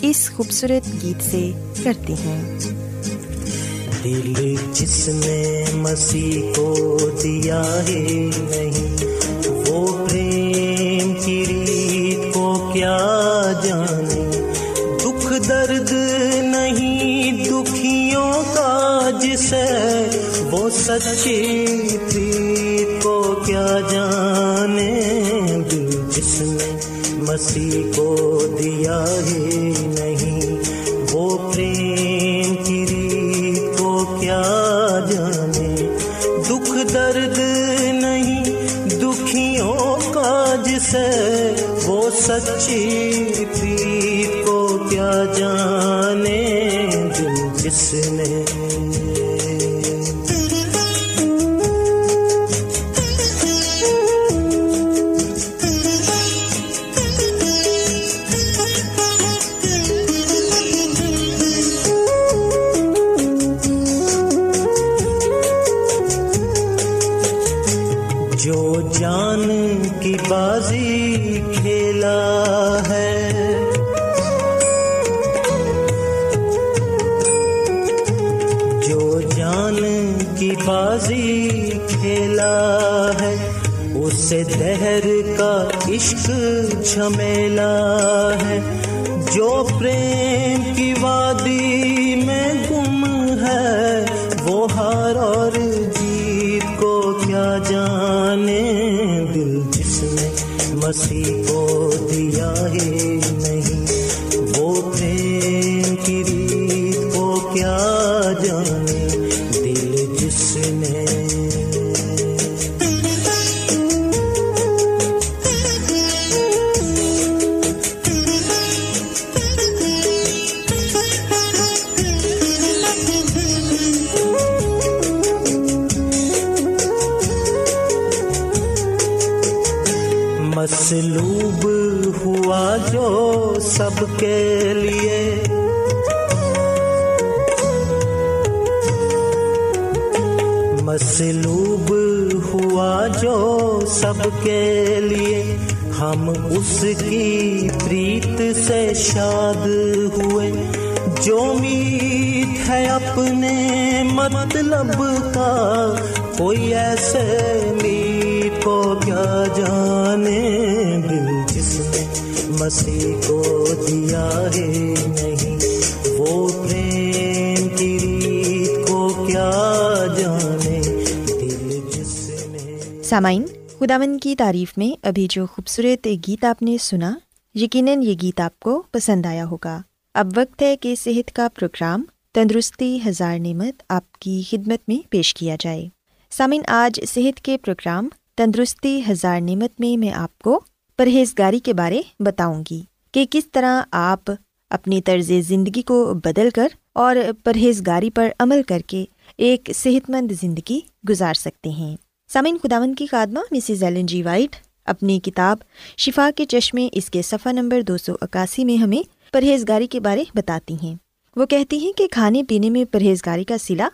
اس خوبصورت گیت سے کرتے ہیں دل جس نے مسیح کو دیا ہے نہیں، وہ پریم کی ریت کو کیا جانے؟ دکھ درد نہیں دکھیوں کا جسے وہ سچی پریت کو کیا جانے؟ دل جس نے مسیح کو دیا ہے سچی تھی کو کیا جانے دل جس نے بازی کھیلا ہے، اسے دہر کا عشق جھمیلا ہے۔ جو پریم کی وادی میں گم ہے، وہ ہار اور جیت کو کیا جانے دل جس نے مسیح مسلوب ہوا جو سب کے لیے۔ مسلوب ہوا جو سب کے لیے۔ ہم اس کی پریت سے شاد ہوئے۔ جو میت ہے اپنے مطلب کا، کوئی ایسے میت کو کیا جانے۔ مسیح کو دیا ہے نہیں۔ وہ پریم کی ریت کو کیا جانے؟ دل جس نے سامعین خداون کی تعریف میں ابھی جو خوبصورت گیت آپ نے سنا، یقیناً یہ گیت آپ کو پسند آیا ہوگا۔ اب وقت ہے کہ صحت کا پروگرام تندرستی ہزار نعمت آپ کی خدمت میں پیش کیا جائے۔ سامعین، آج صحت کے پروگرام تندرستی ہزار نعمت میں میں آپ کو پرہیزگاری کے بارے بتاؤں گی کہ کس طرح آپ اپنی طرز زندگی کو بدل کر اور پرہیزگاری پر عمل کر کے ایک صحت مند زندگی گزار سکتے ہیں۔ سامعین خداون کی خادمہ مسز ایلن جی وائٹ اپنی کتاب شفا کے چشمے، اس کے صفحہ نمبر دو سو اکاسی میں ہمیں پرہیزگاری کے بارے بتاتی ہیں۔ وہ کہتی ہیں کہ کھانے پینے میں پرہیزگاری کا سلا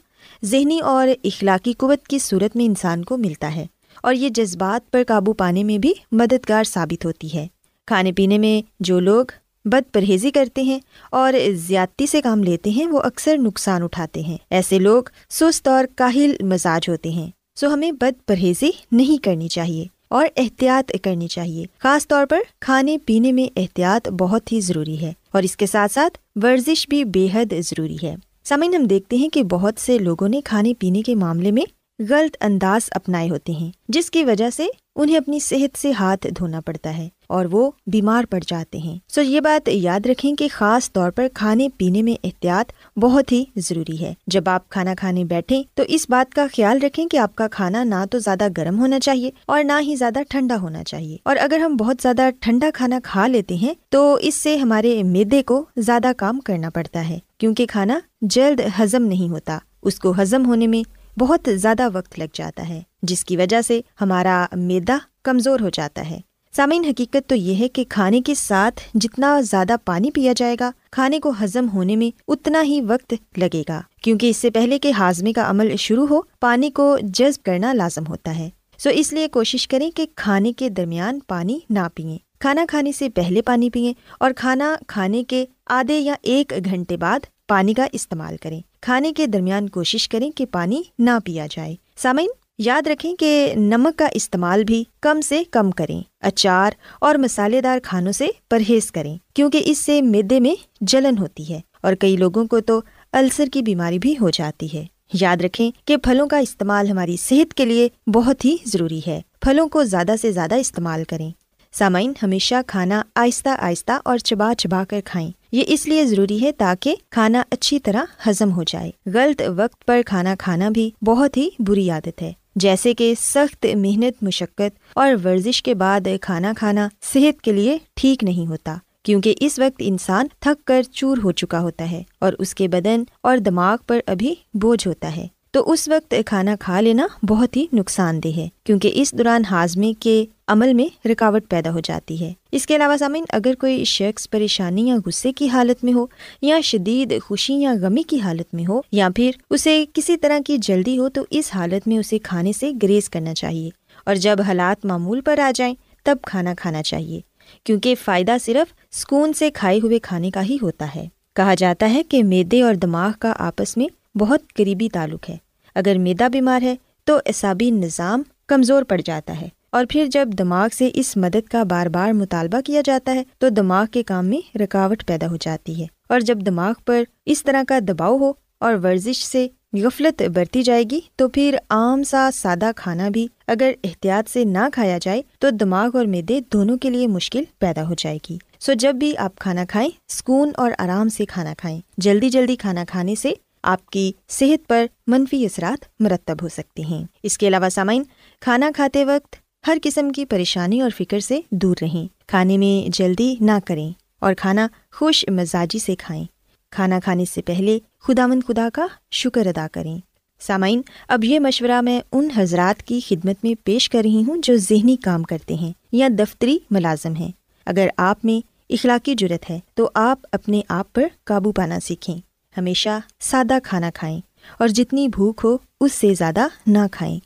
ذہنی اور اخلاقی قوت کی صورت میں انسان کو ملتا ہے۔ اور یہ جذبات پر قابو پانے میں بھی مددگار ثابت ہوتی ہے۔ کھانے پینے میں جو لوگ بد پرہیزی کرتے ہیں اور زیادتی سے کام لیتے ہیں، وہ اکثر نقصان اٹھاتے ہیں۔ ایسے لوگ سست اور کاہل مزاج ہوتے ہیں۔ سو ہمیں بد پرہیزی نہیں کرنی چاہیے اور احتیاط کرنی چاہیے۔ خاص طور پر کھانے پینے میں احتیاط بہت ہی ضروری ہے اور اس کے ساتھ ساتھ ورزش بھی بے حد ضروری ہے۔ سامعین، ہم دیکھتے ہیں کہ بہت سے لوگوں نے کھانے پینے کے معاملے میں غلط انداز اپنائے ہوتے ہیں، جس کی وجہ سے انہیں اپنی صحت سے ہاتھ دھونا پڑتا ہے اور وہ بیمار پڑ جاتے ہیں۔ سو یہ بات یاد رکھیں کہ خاص طور پر کھانے پینے میں احتیاط بہت ہی ضروری ہے۔ جب آپ کھانا کھانے بیٹھے تو اس بات کا خیال رکھیں کہ آپ کا کھانا نہ تو زیادہ گرم ہونا چاہیے اور نہ ہی زیادہ ٹھنڈا ہونا چاہیے۔ اور اگر ہم بہت زیادہ ٹھنڈا کھانا کھا لیتے ہیں تو اس سے ہمارے میدے کو زیادہ کام کرنا پڑتا ہے، کیونکہ کھانا جلد ہزم نہیں ہوتا۔ اس کو ہزم ہونے میں بہت زیادہ وقت لگ جاتا ہے، جس کی وجہ سے ہمارا میدا کمزور ہو جاتا ہے۔ سامعین، حقیقت تو یہ ہے کہ کھانے کے ساتھ جتنا زیادہ پانی پیا جائے گا، کھانے کو ہزم ہونے میں اتنا ہی وقت لگے گا۔ کیونکہ اس سے پہلے کہ ہاضمے کا عمل شروع ہو، پانی کو جذب کرنا لازم ہوتا ہے۔ سو اس لیے کوشش کریں کہ کھانے کے درمیان پانی نہ پئیں۔ کھانا کھانے سے پہلے پانی پئیں اور کھانا کھانے کے آدھے یا ایک گھنٹے بعد پانی کا استعمال کریں۔ کھانے کے درمیان کوشش کریں کہ پانی نہ پیا جائے۔ سامعین، یاد رکھیں کہ نمک کا استعمال بھی کم سے کم کریں، اچار اور مسالے دار کھانوں سے پرہیز کریں، کیونکہ اس سے میدے میں جلن ہوتی ہے اور کئی لوگوں کو تو السر کی بیماری بھی ہو جاتی ہے۔ یاد رکھیں کہ پھلوں کا استعمال ہماری صحت کے لیے بہت ہی ضروری ہے۔ پھلوں کو زیادہ سے زیادہ استعمال کریں۔ سامعین، ہمیشہ کھانا آہستہ آہستہ اور چبا چبا کر کھائیں۔ یہ اس لیے ضروری ہے تاکہ کھانا اچھی طرح ہضم ہو جائے۔ غلط وقت پر کھانا کھانا بھی بہت ہی بری عادت ہے۔ جیسے کہ سخت محنت، مشقت اور ورزش کے بعد کھانا کھانا صحت کے لیے ٹھیک نہیں ہوتا، کیونکہ اس وقت انسان تھک کر چور ہو چکا ہوتا ہے اور اس کے بدن اور دماغ پر ابھی بوجھ ہوتا ہے۔ تو اس وقت کھانا کھا لینا بہت ہی نقصان دہ ہے، کیونکہ اس دوران ہاضمے کے عمل میں رکاوٹ پیدا ہو جاتی ہے۔ اس کے علاوہ سامعین، اگر کوئی شخص پریشانی یا غصے کی حالت میں ہو، یا شدید خوشی یا غمی کی حالت میں ہو، یا پھر اسے کسی طرح کی جلدی ہو، تو اس حالت میں اسے کھانے سے گریز کرنا چاہیے۔ اور جب حالات معمول پر آ جائیں، تب کھانا کھانا چاہیے، کیونکہ فائدہ صرف سکون سے کھائے ہوئے کھانے کا ہی ہوتا ہے۔ کہا جاتا ہے کہ میدے اور دماغ کا آپس میں بہت قریبی تعلق ہے۔ اگر میدا بیمار ہے تو اعصابی نظام کمزور پڑ جاتا ہے۔ اور پھر جب دماغ سے اس مدد کا بار بار مطالبہ کیا جاتا ہے تو دماغ کے کام میں رکاوٹ پیدا ہو جاتی ہے۔ اور جب دماغ پر اس طرح کا دباؤ ہو اور ورزش سے غفلت برتی جائے گی تو پھر عام سا سادہ کھانا بھی اگر احتیاط سے نہ کھایا جائے تو دماغ اور میدے دونوں کے لیے مشکل پیدا ہو جائے گی۔ سو جب بھی آپ کھانا کھائیں، سکون اور آرام سے کھانا کھائیں۔ جلدی جلدی کھانا کھانے سے آپ کی صحت پر منفی اثرات مرتب ہو سکتے ہیں۔ اس کے علاوہ سامعین، کھانا کھاتے وقت ہر قسم کی پریشانی اور فکر سے دور رہیں۔ کھانے میں جلدی نہ کریں اور کھانا خوش مزاجی سے کھائیں۔ کھانا کھانے سے پہلے خدا مند خدا کا شکر ادا کریں۔ سامعین، اب یہ مشورہ میں ان حضرات کی خدمت میں پیش کر رہی ہوں جو ذہنی کام کرتے ہیں یا دفتری ملازم ہیں۔ اگر آپ میں اخلاقی جرت ہے تو آپ اپنے آپ پر قابو پانا سیکھیں۔ ہمیشہ سادہ کھانا کھائیں اور جتنی بھوک ہو اس سے زیادہ نہ کھائیں۔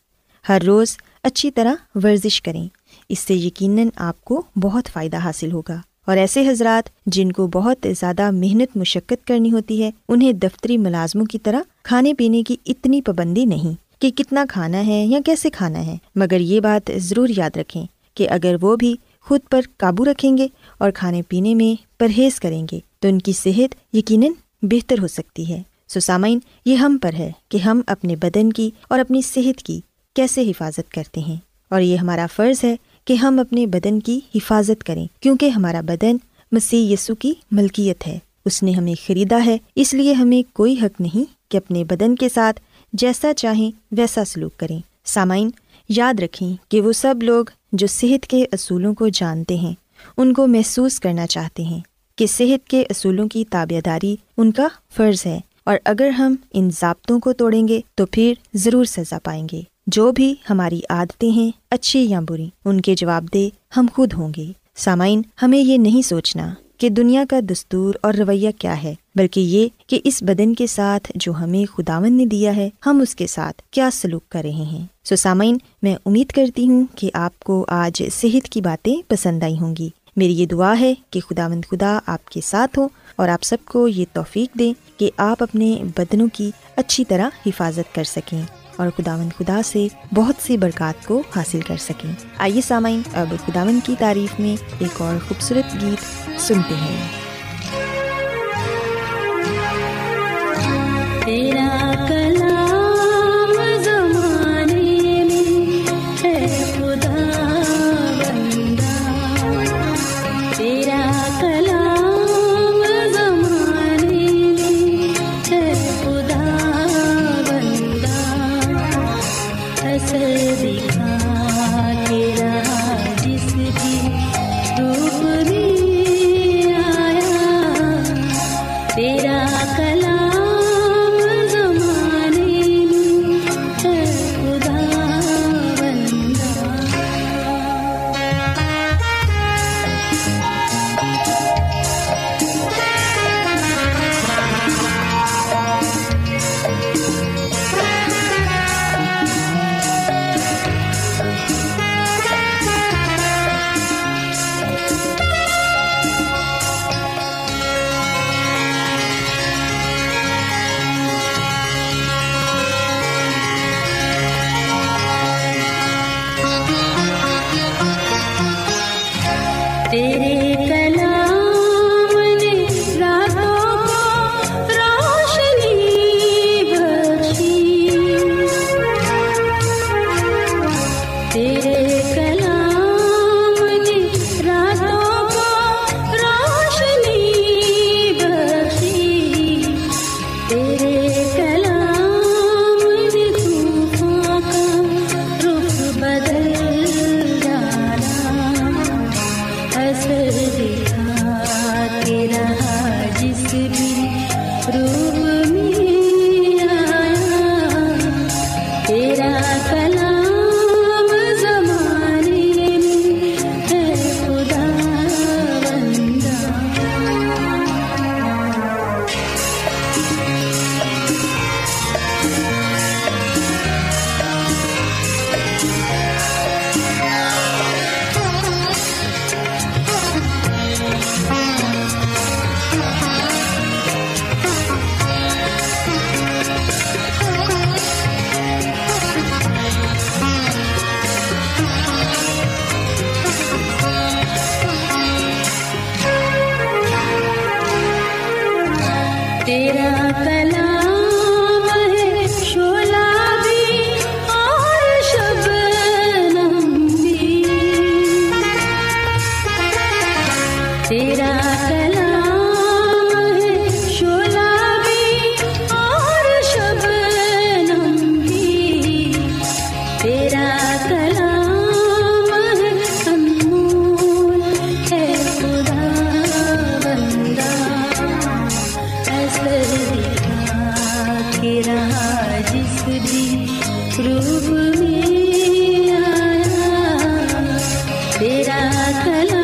ہر روز اچھی طرح ورزش کریں۔ اس سے یقیناً آپ کو بہت فائدہ حاصل ہوگا۔ اور ایسے حضرات جن کو بہت زیادہ محنت مشقت کرنی ہوتی ہے، انہیں دفتری ملازموں کی طرح کھانے پینے کی اتنی پابندی نہیں کہ کتنا کھانا ہے یا کیسے کھانا ہے۔ مگر یہ بات ضرور یاد رکھیں کہ اگر وہ بھی خود پر قابو رکھیں گے اور کھانے پینے میں پرہیز کریں گے، تو ان کی صحت یقیناً بہتر ہو سکتی ہے۔ سسامین یہ ہم پر ہے کہ ہم اپنے بدن کی اور اپنی صحت کی کیسے حفاظت کرتے ہیں۔ اور یہ ہمارا فرض ہے کہ ہم اپنے بدن کی حفاظت کریں، کیونکہ ہمارا بدن مسیح یسو کی ملکیت ہے۔ اس نے ہمیں خریدا ہے، اس لیے ہمیں کوئی حق نہیں کہ اپنے بدن کے ساتھ جیسا چاہیں ویسا سلوک کریں۔ سامعین، یاد رکھیں کہ وہ سب لوگ جو صحت کے اصولوں کو جانتے ہیں، ان کو محسوس کرنا چاہتے ہیں۔ کہ صحت کے اصولوں کی تابع داری ان کا فرض ہے اور اگر ہم ان ضابطوں کو توڑیں گے تو پھر ضرور سزا پائیں گے۔ جو بھی ہماری عادتیں ہیں، اچھی یا بری، ان کے جواب دہ ہم خود ہوں گے۔ سامعین، ہمیں یہ نہیں سوچنا کہ دنیا کا دستور اور رویہ کیا ہے، بلکہ یہ کہ اس بدن کے ساتھ جو ہمیں خداون نے دیا ہے، ہم اس کے ساتھ کیا سلوک کر رہے ہیں۔ سو سامعین، میں امید کرتی ہوں کہ آپ کو آج صحت کی باتیں پسند آئی ہوں گی۔ میری یہ دعا ہے کہ خدا مند خدا آپ کے ساتھ ہو اور آپ سب کو یہ توفیق دیں کہ آپ اپنے بدنوں کی اچھی طرح حفاظت کر سکیں اور خداون خدا سے بہت سی برکات کو حاصل کر سکیں۔ آئیے سامعین، اب خداون کی تعریف میں ایک اور خوبصورت گیت سنتے ہیں۔ کلا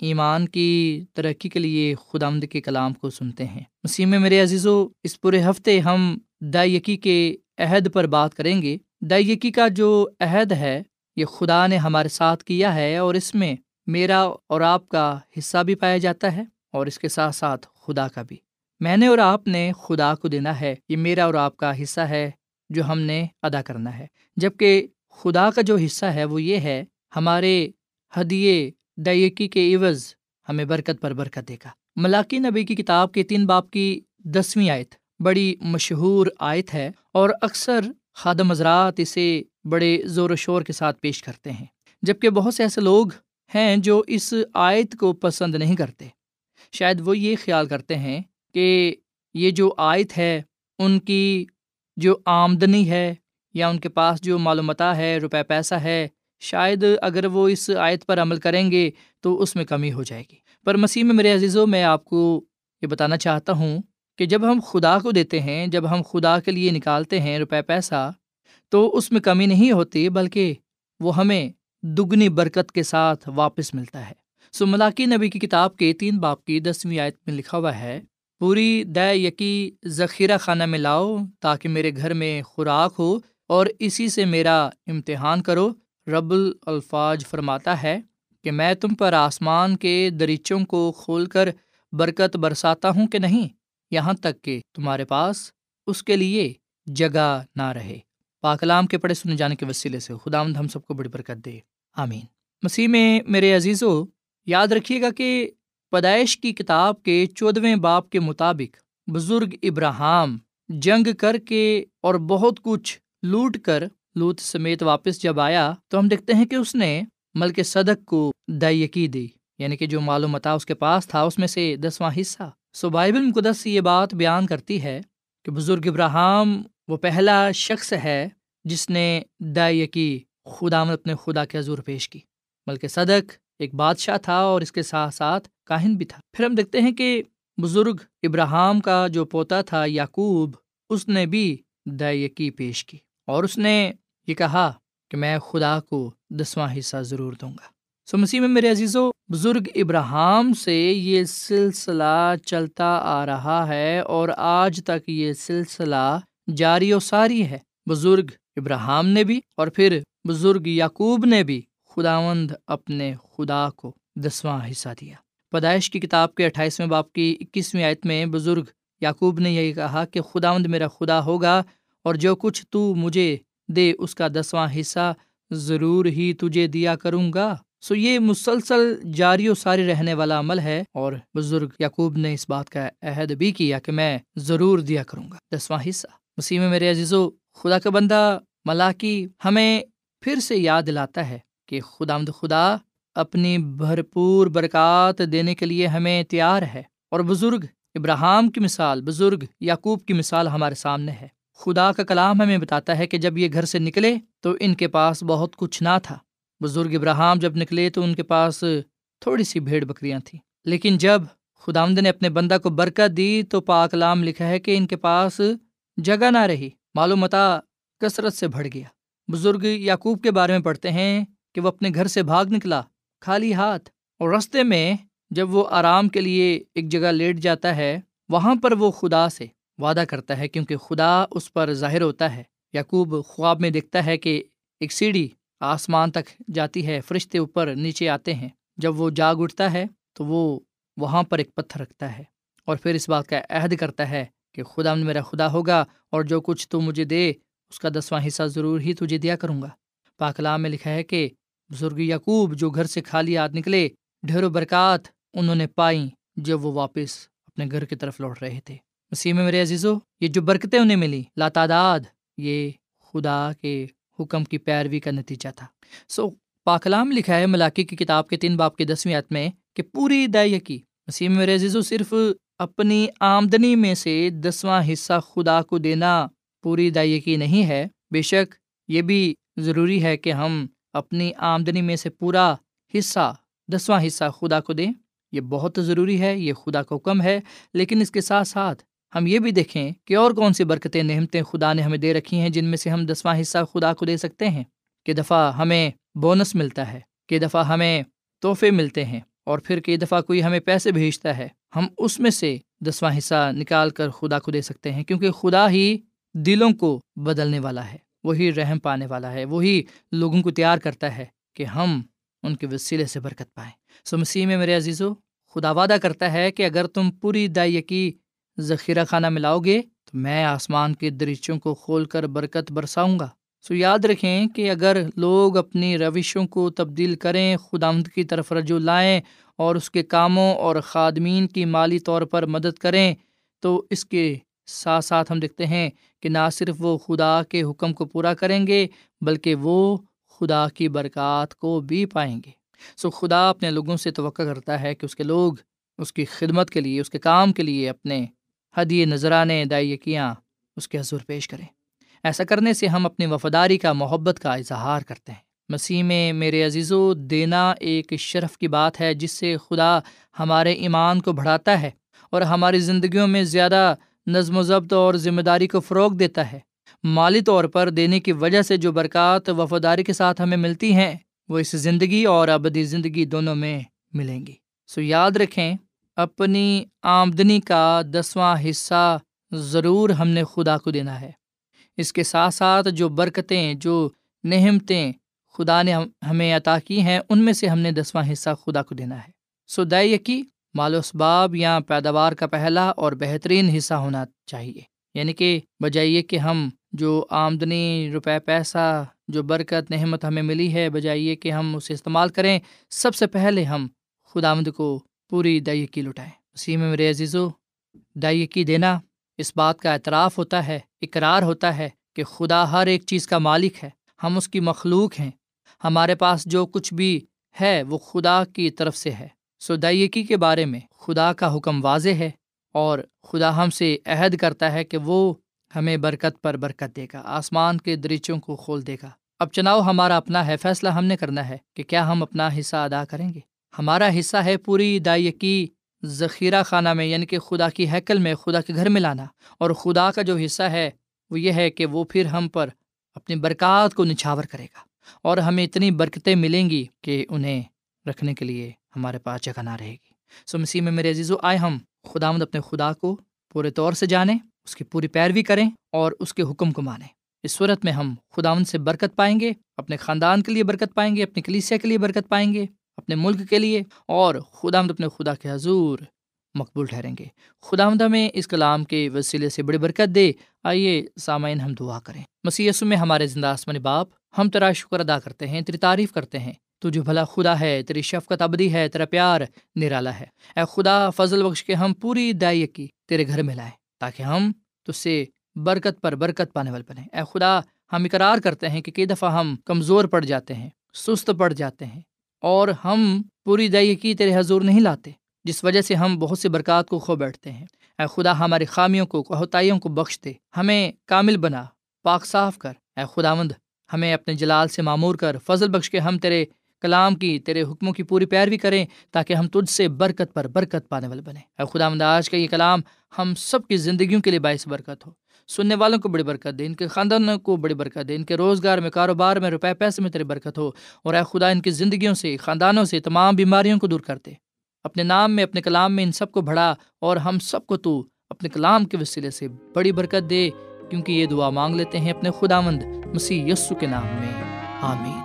ایمان کی ترقی کے لیے خدا مد کے کلام کو سنتے ہیں۔ مسیح میں میرے عزیزو، اس پورے ہفتے ہم دائیکی کے عہد پر بات کریں گے۔ دائیکی کا جو عہد ہے، یہ خدا نے ہمارے ساتھ کیا ہے اور اس میں میرا اور آپ کا حصہ بھی پایا جاتا ہے اور اس کے ساتھ ساتھ خدا کا بھی۔ میں نے اور آپ نے خدا کو دینا ہے۔ یہ میرا اور آپ کا حصہ ہے جو ہم نے ادا کرنا ہے۔ جبکہ خدا کا جو حصہ ہے وہ یہ ہے، ہمارے ہدیے دائیکی کے عوض ہمیں برکت پر برکت دے گا۔ ملاقی نبی کی کتاب کے تین باپ کی دسویں آیت بڑی مشہور آیت ہے اور اکثر خادم حضرات اسے بڑے زور و شور کے ساتھ پیش کرتے ہیں جبکہ بہت سے ایسے لوگ ہیں جو اس آیت کو پسند نہیں کرتے۔ شاید وہ یہ خیال کرتے ہیں کہ یہ جو آیت ہے، ان کی جو آمدنی ہے یا ان کے پاس جو معلومات ہے، روپے پیسہ ہے شاید اگر وہ اس آیت پر عمل کریں گے تو اس میں کمی ہو جائے گی۔ پر مسیح میں میرے عزیزوں، میں آپ کو یہ بتانا چاہتا ہوں کہ جب ہم خدا کو دیتے ہیں، جب ہم خدا کے لیے نکالتے ہیں روپے پیسہ، تو اس میں کمی نہیں ہوتی، بلکہ وہ ہمیں دگنی برکت کے ساتھ واپس ملتا ہے۔ سو ملاقی نبی کی کتاب کے تین باپ کی دسویں آیت میں لکھا ہوا ہے، پوری دے یقی ذخیرہ خانہ میں لاؤ تاکہ میرے گھر میں خوراک ہو اور اسی سے میرا امتحان کرو۔ رب الفاظ فرماتا ہے کہ میں تم پر آسمان کے دریچوں کو کھول کر برکت برساتا ہوں کہ نہیں؟ یہاں تک کہ تمہارے پاس اس کے لیے جگہ نہ رہے۔ پاکلام کے پڑھے سنے جانے کے وسیلے سے خدا مند ہم سب کو بڑی برکت دے۔ آمین۔ مسیح میں میرے عزیزو، یاد رکھیے گا کہ پیدائش کی کتاب کے چودھویں باپ کے مطابق بزرگ ابراہم جنگ کر کے اور بہت کچھ لوٹ کر لوت سمیت واپس جب آیا تو ہم دیکھتے ہیں کہ اس نے ملک صدق کو دائیکی دی یعنی کہ جو معلومات اس کے پاس تھا، اس میں سے دسواں حصہ۔ سو بائبل مقدس یہ بات بیان کرتی ہے کہ بزرگ ابراہم وہ پہلا شخص ہے جس نے دائیکی خدا میں اپنے خدا کے حضور پیش کی۔ بلکہ صدق ایک بادشاہ تھا اور اس کے ساتھ ساتھ کاہن بھی تھا۔ پھر ہم دیکھتے ہیں کہ بزرگ ابراہم کا جو پوتا تھا یعقوب، اس نے بھی دائیکی پیش کی اور اس نے یہ کہا کہ میں خدا کو دسواں حصہ ضرور دوں گا۔ سو مسیح میں میرے عزیز و بزرگ ابراہم سے یہ سلسلہ چلتا آ رہا ہے اور آج تک یہ سلسلہ جاری و ساری ہے۔ بزرگ ابراہم نے بھی اور پھر بزرگ یعقوب نے بھی خداوند اپنے خدا کو دسواں حصہ دیا۔ پیدائش کی کتاب کے اٹھائیسویں باپ کی اکیسویں آیت میں بزرگ یعقوب نے یہی کہا کہ خداوند میرا خدا ہوگا اور جو کچھ تو مجھے دے اس کا دسواں حصہ ضرور ہی تجھے دیا کروں گا۔ سو یہ مسلسل جاری و ساری رہنے والا عمل ہے اور بزرگ یعقوب نے اس بات کا عہد بھی کیا کہ میں ضرور دیا کروں گا۔ دسواں حصہ۔ مسیح میں میرے عزیز و خدا کا بندہ ملاقی ہمیں پھر سے یاد دلاتا ہے کہ خدا مد خدا اپنی بھرپور برکات دینے کے لیے ہمیں تیار ہے اور بزرگ ابراہم کی مثال، بزرگ یعقوب کی مثال ہمارے سامنے ہے۔ خدا کا کلام ہمیں بتاتا ہے کہ جب یہ گھر سے نکلے تو ان کے پاس بہت کچھ نہ تھا۔ بزرگ ابراہم جب نکلے تو ان کے پاس تھوڑی سی بھیڑ بکریاں تھیں۔ لیکن جب خدا نے اپنے بندہ کو برکت دی تو پاک لام لکھا ہے کہ ان کے پاس جگہ نہ رہی۔ معلومات کثرت سے بڑھ گیا۔ بزرگ یعقوب کے بارے میں پڑھتے ہیں کہ وہ اپنے گھر سے بھاگ نکلا، خالی ہاتھ۔ اور رستے میں جب وہ آرام کے لیے ایک جگہ لیٹ جاتا ہے، وہاں پر وہ خدا سے وعدہ کرتا ہے کیونکہ خدا اس پر ظاہر ہوتا ہے۔ یعقوب خواب میں دیکھتا ہے کہ ایک سیڑھی آسمان تک جاتی ہے، فرشتے اوپر نیچے آتے ہیں۔ جب وہ جاگ اٹھتا ہے تو وہ وہاں پر ایک پتھر رکھتا ہے اور پھر اس بات کا عہد کرتا ہے کہ خدا میرا خدا ہوگا اور جو کچھ تو مجھے دے، اس کا دسواں حصہ ضرور ہی تجھے دیا کروں گا۔ پاکلام میں لکھا ہے کہ بزرگ یعقوب جو گھر سے خالی یاد نکلے، ڈھیر و برکات انہوں نے پائیں جب وہ واپس اپنے گھر کی طرف لوٹ رہے تھے۔ مسیح میں میرے عزیزو، یہ جو برکتیں انہیں ملی، لاتعداد، یہ خدا کے حکم کی پیروی کا نتیجہ تھا۔ سو، پاکلام لکھا ہے ملاقی کی کتاب کے تین باپ کی دسویں عت میں کہ پوری کی مسیح میں میرے عزیزو، صرف اپنی آمدنی میں سے دسواں حصہ خدا کو دینا پوری کی نہیں ہے۔ بے شک یہ بھی ضروری ہے کہ ہم اپنی آمدنی میں سے پورا حصہ، دسواں حصہ خدا کو دیں۔ یہ بہت ضروری ہے، یہ خدا کا حکم ہے، لیکن اس کے ساتھ ساتھ ہم یہ بھی دیکھیں کہ اور کون سی برکتیں نعمتیں خدا نے ہمیں دے رکھی ہیں جن میں سے ہم دسواں حصہ خدا کو دے سکتے ہیں۔ کہ دفعہ ہمیں بونس ملتا ہے، کہ دفعہ ہمیں تحفے ملتے ہیں اور پھر کئی دفعہ کوئی ہمیں پیسے بھیجتا ہے، ہم اس میں سے دسواں حصہ نکال کر خدا کو دے سکتے ہیں۔ کیونکہ خدا ہی دلوں کو بدلنے والا ہے، وہی رحم پانے والا ہے، وہی لوگوں کو تیار کرتا ہے کہ ہم ان کے وسیلے سے برکت پائیں۔ سو مسیح میں میرے عزیز و خدا وعدہ کرتا ہے کہ اگر تم پوری دائیکی ذخیرہ خانہ ملاؤ گے تو میں آسمان کے دریچوں کو کھول کر برکت برساؤں گا۔ سو یاد رکھیں کہ اگر لوگ اپنی روشوں کو تبدیل کریں خدامد کی طرف رجوع لائیں اور اس کے کاموں اور خادمین کی مالی طور پر مدد کریں، تو اس کے ساتھ ساتھ ہم دیکھتے ہیں کہ نہ صرف وہ خدا کے حکم کو پورا کریں گے، بلکہ وہ خدا کی برکات کو بھی پائیں گے۔ سو خدا اپنے لوگوں سے توقع کرتا ہے کہ اس کے لوگ اس کی خدمت کے لیے، اس کے کام کے لیے اپنے حدی نذرانے دائیکیاں اس کے حضور پیش کریں۔ ایسا کرنے سے ہم اپنی وفاداری کا محبت کا اظہار کرتے ہیں۔ مسیح میں میرے عزیز و دینا ایک شرف کی بات ہے جس سے خدا ہمارے ایمان کو بڑھاتا ہے اور ہماری زندگیوں میں زیادہ نظم و ضبط اور ذمہ داری کو فروغ دیتا ہے۔ مالی طور پر دینے کی وجہ سے جو برکات وفاداری کے ساتھ ہمیں ملتی ہیں، وہ اس زندگی اور ابدی زندگی دونوں میں ملیں گی۔ سو یاد رکھیں اپنی آمدنی کا دسواں حصہ ضرور ہم نے خدا کو دینا ہے۔ اس کے ساتھ ساتھ جو برکتیں، جو نہمتیں خدا نے ہمیں عطا کی ہیں، ان میں سے ہم نے دسواں حصہ خدا کو دینا ہے۔ سو دائیکی مال و اسباب یا پیداوار کا پہلا اور بہترین حصہ ہونا چاہیے۔ یعنی کہ بجائیے کہ ہم جو آمدنی، روپے، پیسہ، جو برکت نحمت ہمیں ملی ہے بجائیے کہ ہم اسے استعمال کریں، سب سے پہلے ہم خدا آمد کو پوری دائیکی لٹائیں۔ اسی میں میرے عزیز و دینا اس بات کا اعتراف ہوتا ہے، اقرار ہوتا ہے کہ خدا ہر ایک چیز کا مالک ہے۔ ہم اس کی مخلوق ہیں۔ ہمارے پاس جو کچھ بھی ہے وہ خدا کی طرف سے ہے۔ سو دائیکی کے بارے میں خدا کا حکم واضح ہے اور خدا ہم سے عہد کرتا ہے کہ وہ ہمیں برکت پر برکت دے گا، آسمان کے دریچوں کو کھول دے گا۔ اب چناؤ ہمارا اپنا ہے، فیصلہ ہم نے کرنا ہے کہ کیا ہم اپنا حصہ ادا کریں گے۔ ہمارا حصہ ہے پوری دائیکی ذخیرہ خانہ میں یعنی کہ خدا کی ہیکل میں، خدا کے گھر میں لانا۔ اور خدا کا جو حصہ ہے، وہ یہ ہے کہ وہ پھر ہم پر اپنی برکات کو نچھاور کرے گا۔ اور ہمیں اتنی برکتیں ملیں گی کہ انہیں رکھنے کے لیے ہمارے پاس جگہ نہ رہے گی۔ سو مسیح میں میرے عزیز و آئے ہم خدا مند اپنے خدا کو پورے طور سے جانیں، اس کی پوری پیروی کریں اور اس کے حکم کو مانیں۔ اس صورت میں ہم خداون سے برکت پائیں گے، اپنے خاندان کے لیے برکت پائیں گے، اپنی کلیسیا کے لیے برکت پائیں گے۔ اپنے ملک کے لیے اور خدا مد اپنے خدا کے حضور مقبول ٹھہریں گے۔ خدا مد ہمیں اس کلام کے وسیلے سے بڑی برکت دے۔ آئیے سامعین ہم دعا کریں۔ مسی میں ہمارے زندہ آسمانی باپ، ہم تیرا شکر ادا کرتے ہیں، تیری تعریف کرتے ہیں۔ تو جو بھلا خدا ہے، تیری شفقت ابدی ہے، تیرا پیار نرالا ہے۔ اے خدا، فضل بخش کے ہم پوری دائی کی تیرے گھر میں لائیں تاکہ ہم تج سے برکت پر برکت پانے والے بنے۔ اے خدا، ہم اقرار کرتے ہیں کہ کئی دفعہ ہم کمزور پڑ جاتے ہیں، سست پڑ جاتے ہیں۔ اور ہم پوری دائی کی تیرے حضور نہیں لاتے، جس وجہ سے ہم بہت سی برکات کو کھو بیٹھتے ہیں۔ اے خدا ہماری خامیوں کو کوتاہیوں کو بخش دے، ہمیں کامل بنا، پاک صاف کر۔ اے خدا مند ہمیں اپنے جلال سے معمور کر، فضل بخش کے ہم تیرے کلام کی، تیرے حکموں کی پوری پیروی کریں، تاکہ ہم تجھ سے برکت پر برکت پانے والے بنے اے خدا مند آج کا یہ کلام ہم سب کی زندگیوں کے لیے باعث برکت ہو۔ سننے والوں کو بڑی برکت دے، ان کے خاندان کو بڑی برکت دے، ان کے روزگار میں، کاروبار میں، روپے، پیسے میں تیری برکت ہو۔ اور اے خدا، ان کی زندگیوں سے، خاندانوں سے، تمام بیماریوں کو دور کر دے۔ اپنے نام میں، اپنے کلام میں ان سب کو بڑھا، اور ہم سب کو تو اپنے کلام کے وسیلے سے بڑی برکت دے۔ کیونکہ یہ دعا مانگ لیتے ہیں اپنے خدا مند مسیح یسو کے نام میں۔ آمین۔